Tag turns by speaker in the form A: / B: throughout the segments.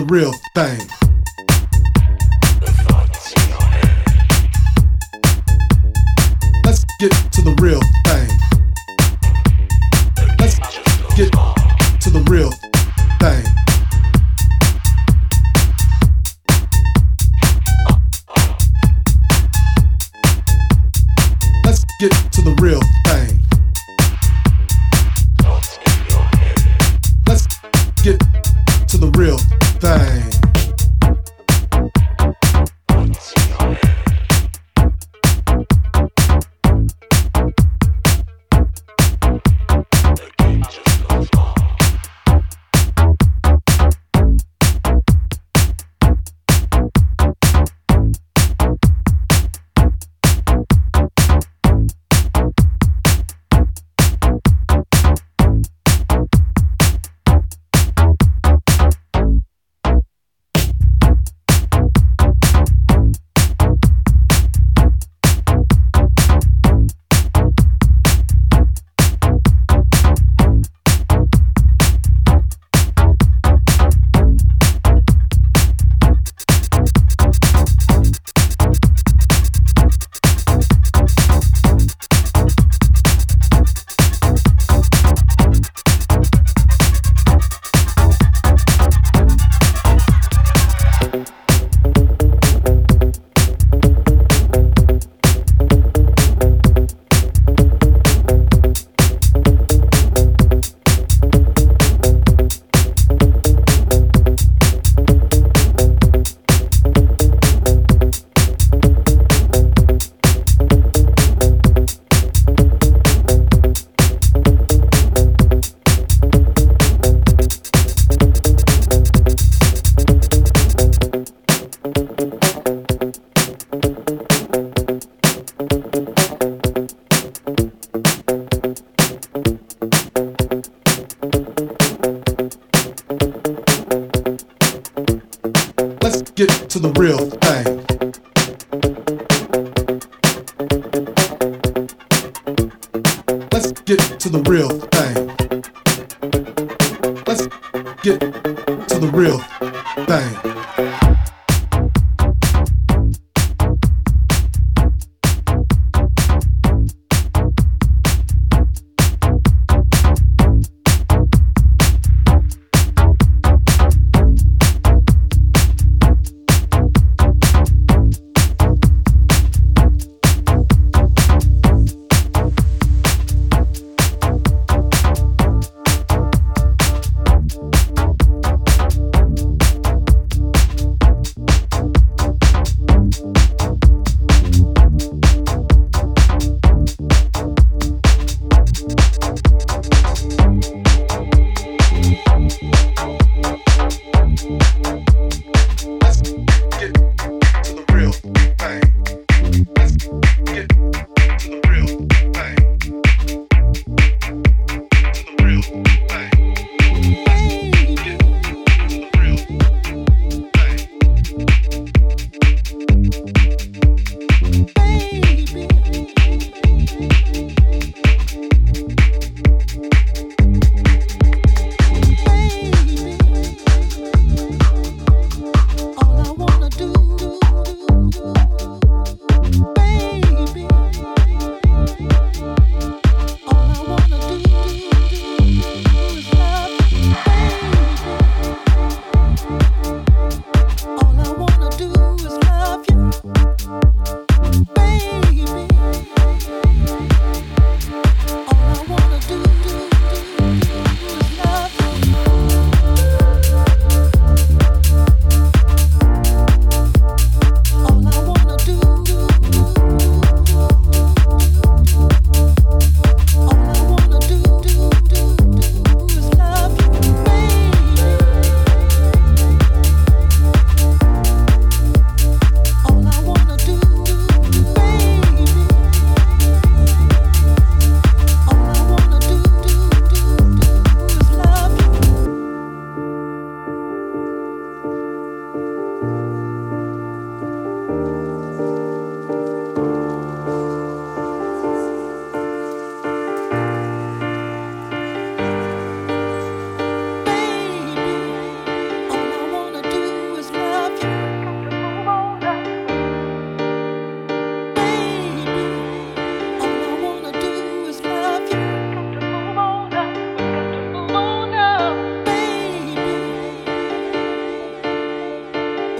A: the real thing. Get to the real thing. Let's get to the real thing.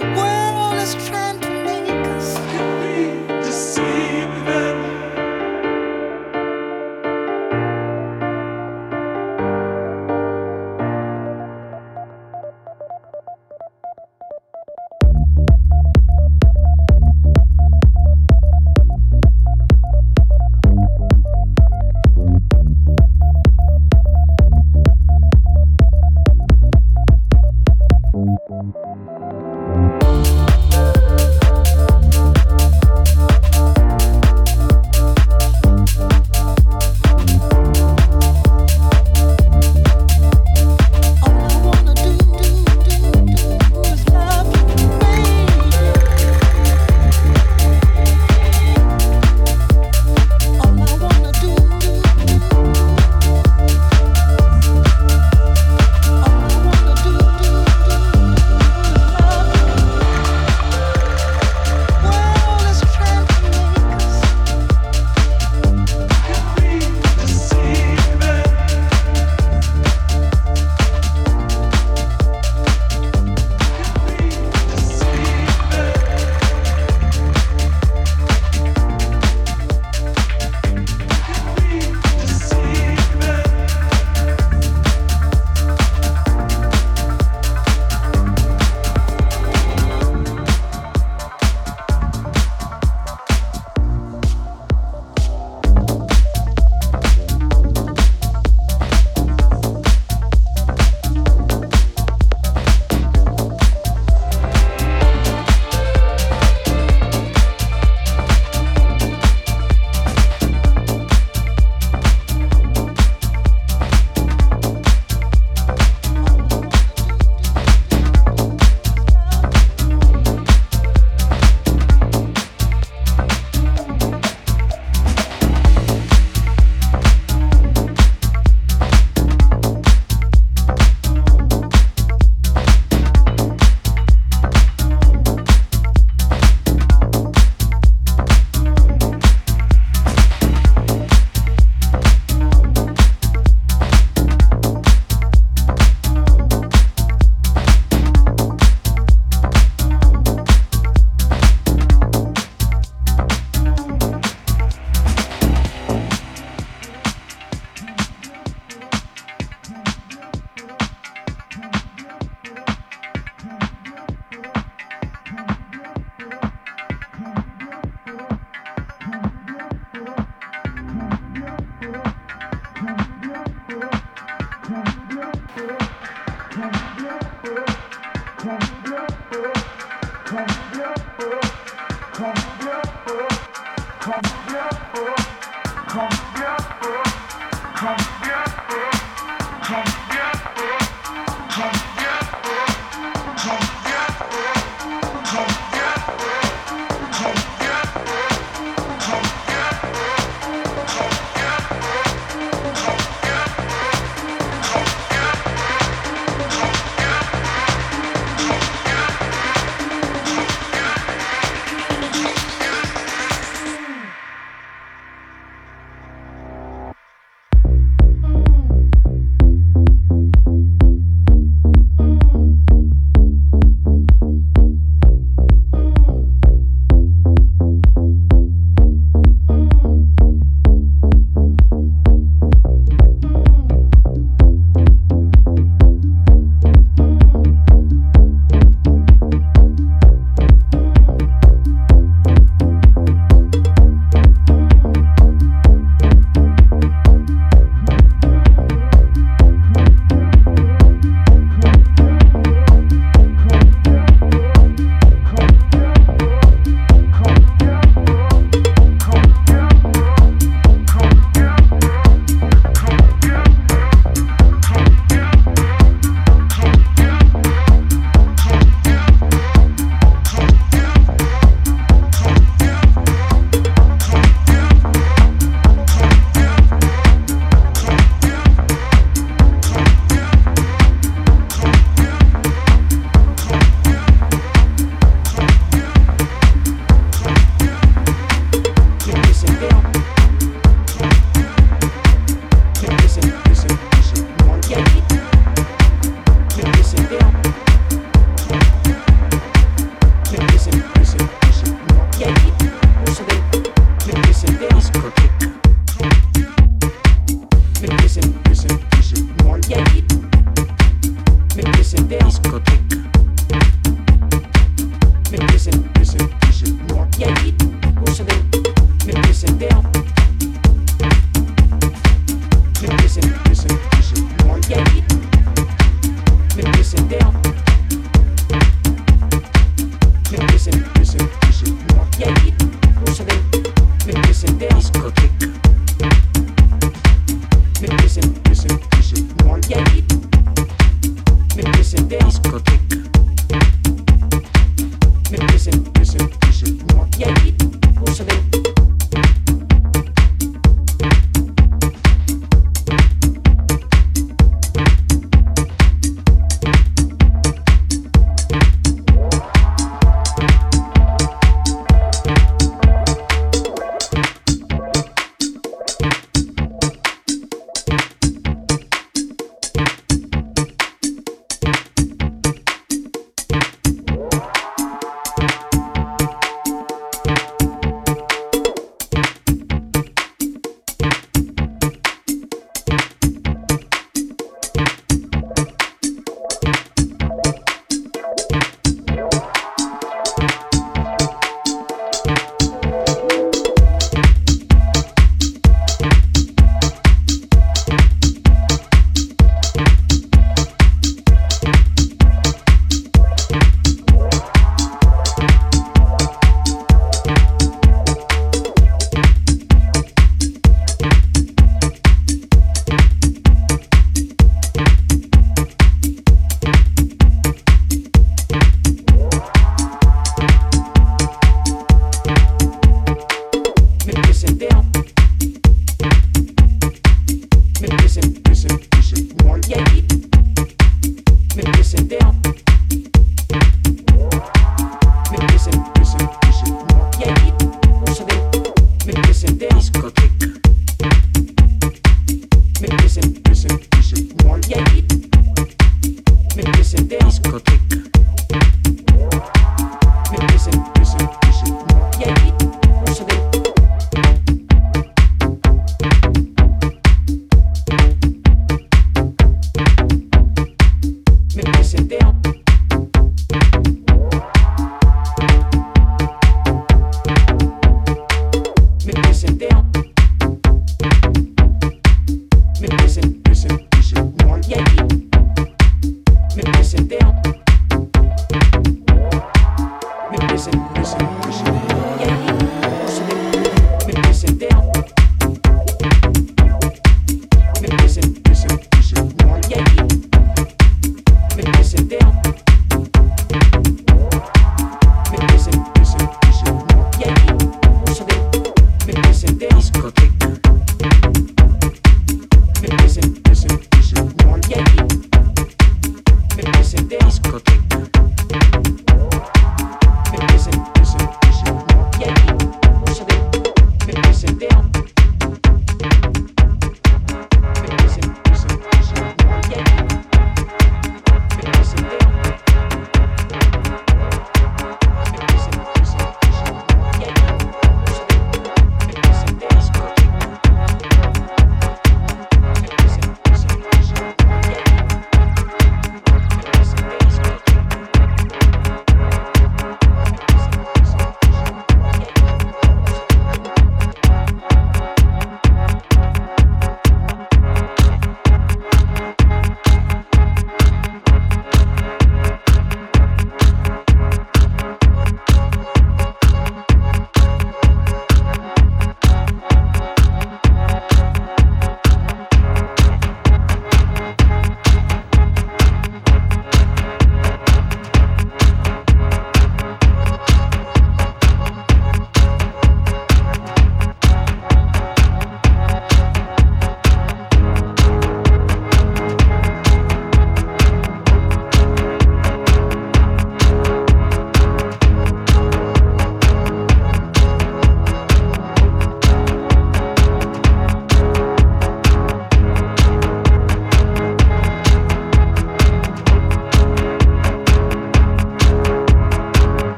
B: world is crazy.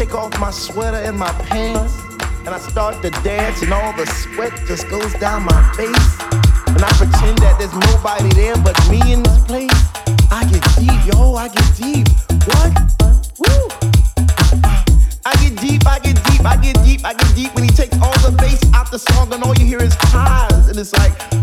B: take off my sweater and my pants, and I start to dance, and all the sweat just goes down my face. And I pretend that there's nobody there but me in this place. I get deep, yo, I get deep. What? Woo! I get deep, I get deep, I get deep, I get deep. When he takes all the bass out the song, and all you hear is highs, and it's like.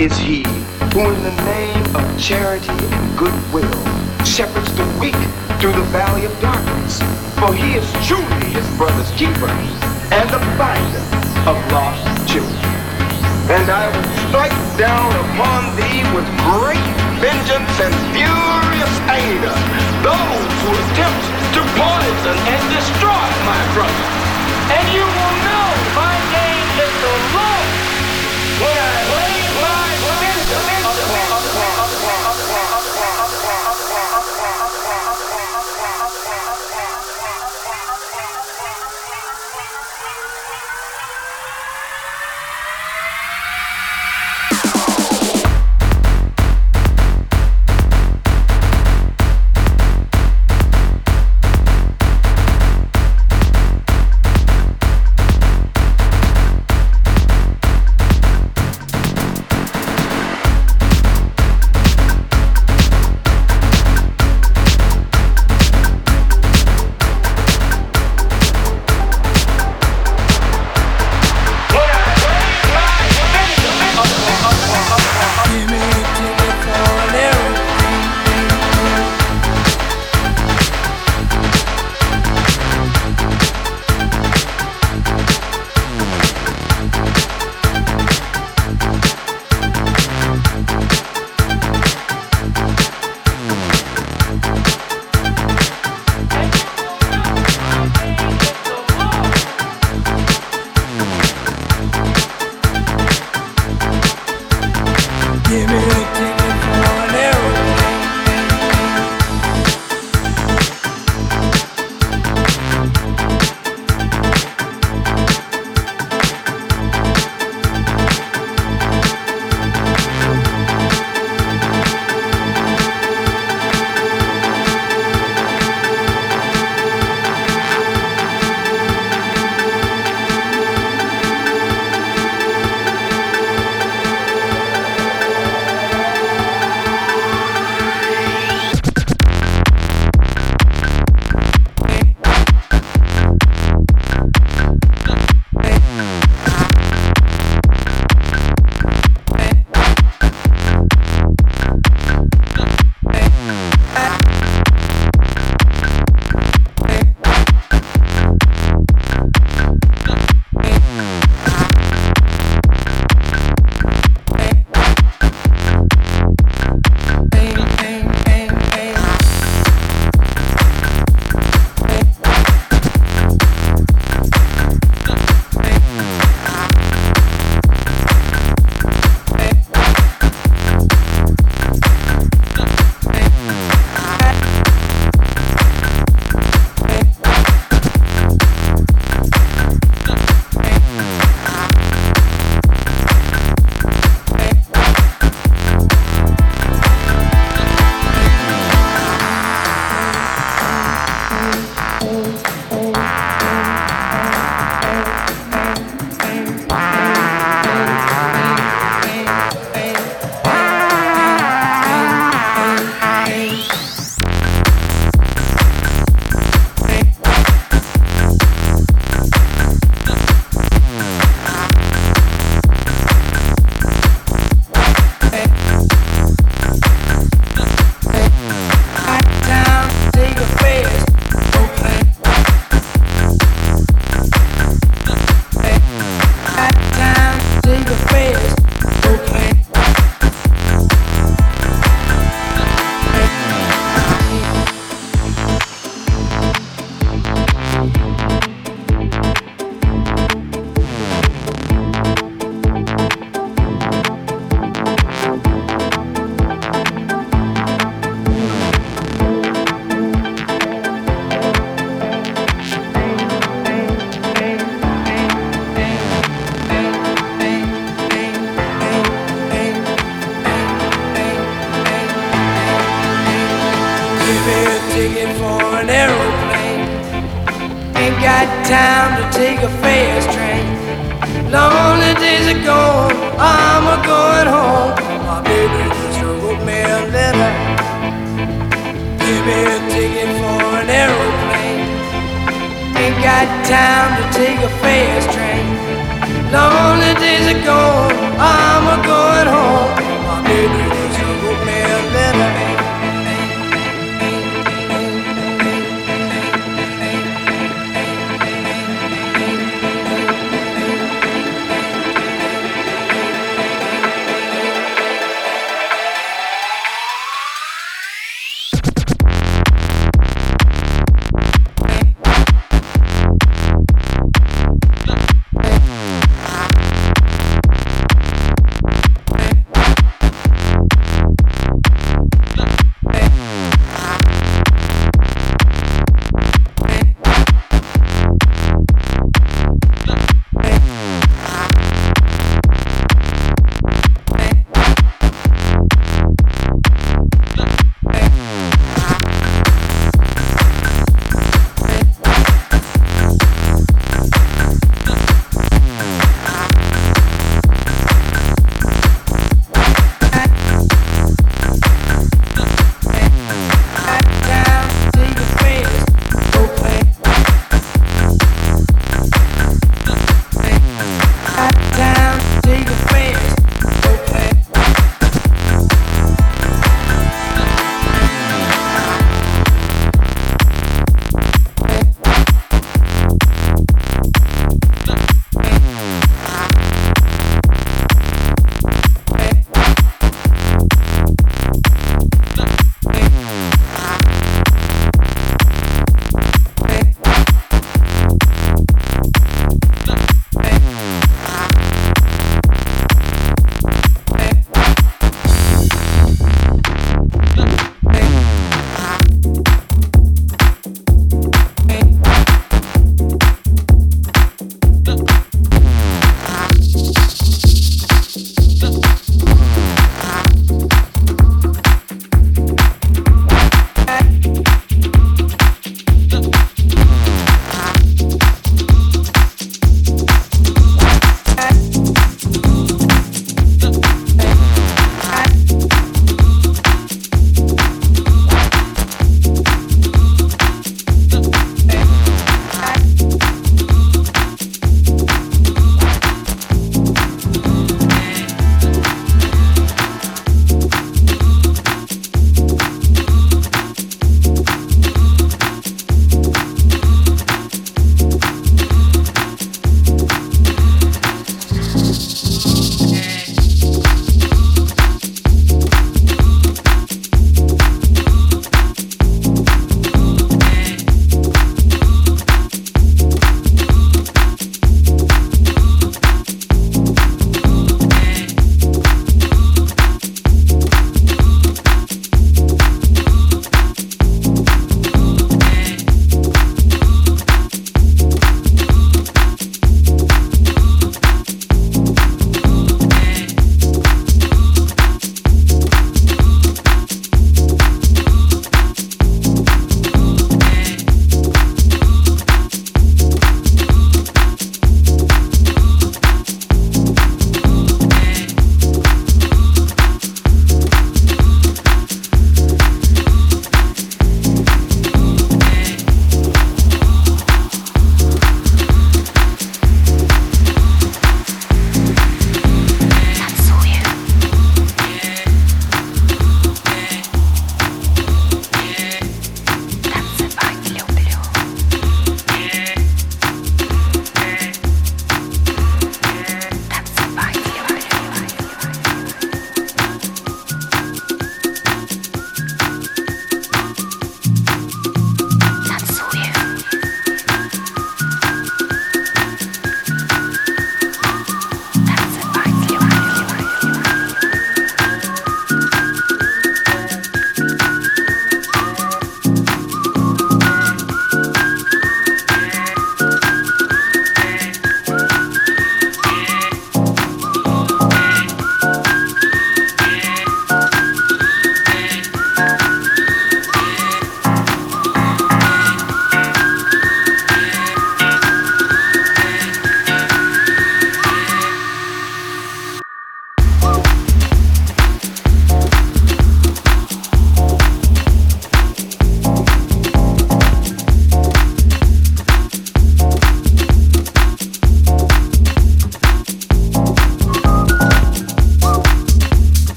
C: Is
D: he who in the name of charity and goodwill shepherds the weak through the valley of darkness. For he is truly his brother's keeper and the finder of lost children. And I will strike down upon thee with great vengeance and furious anger those who attempt to poison and destroy my brother and you will know my name is the Lord when I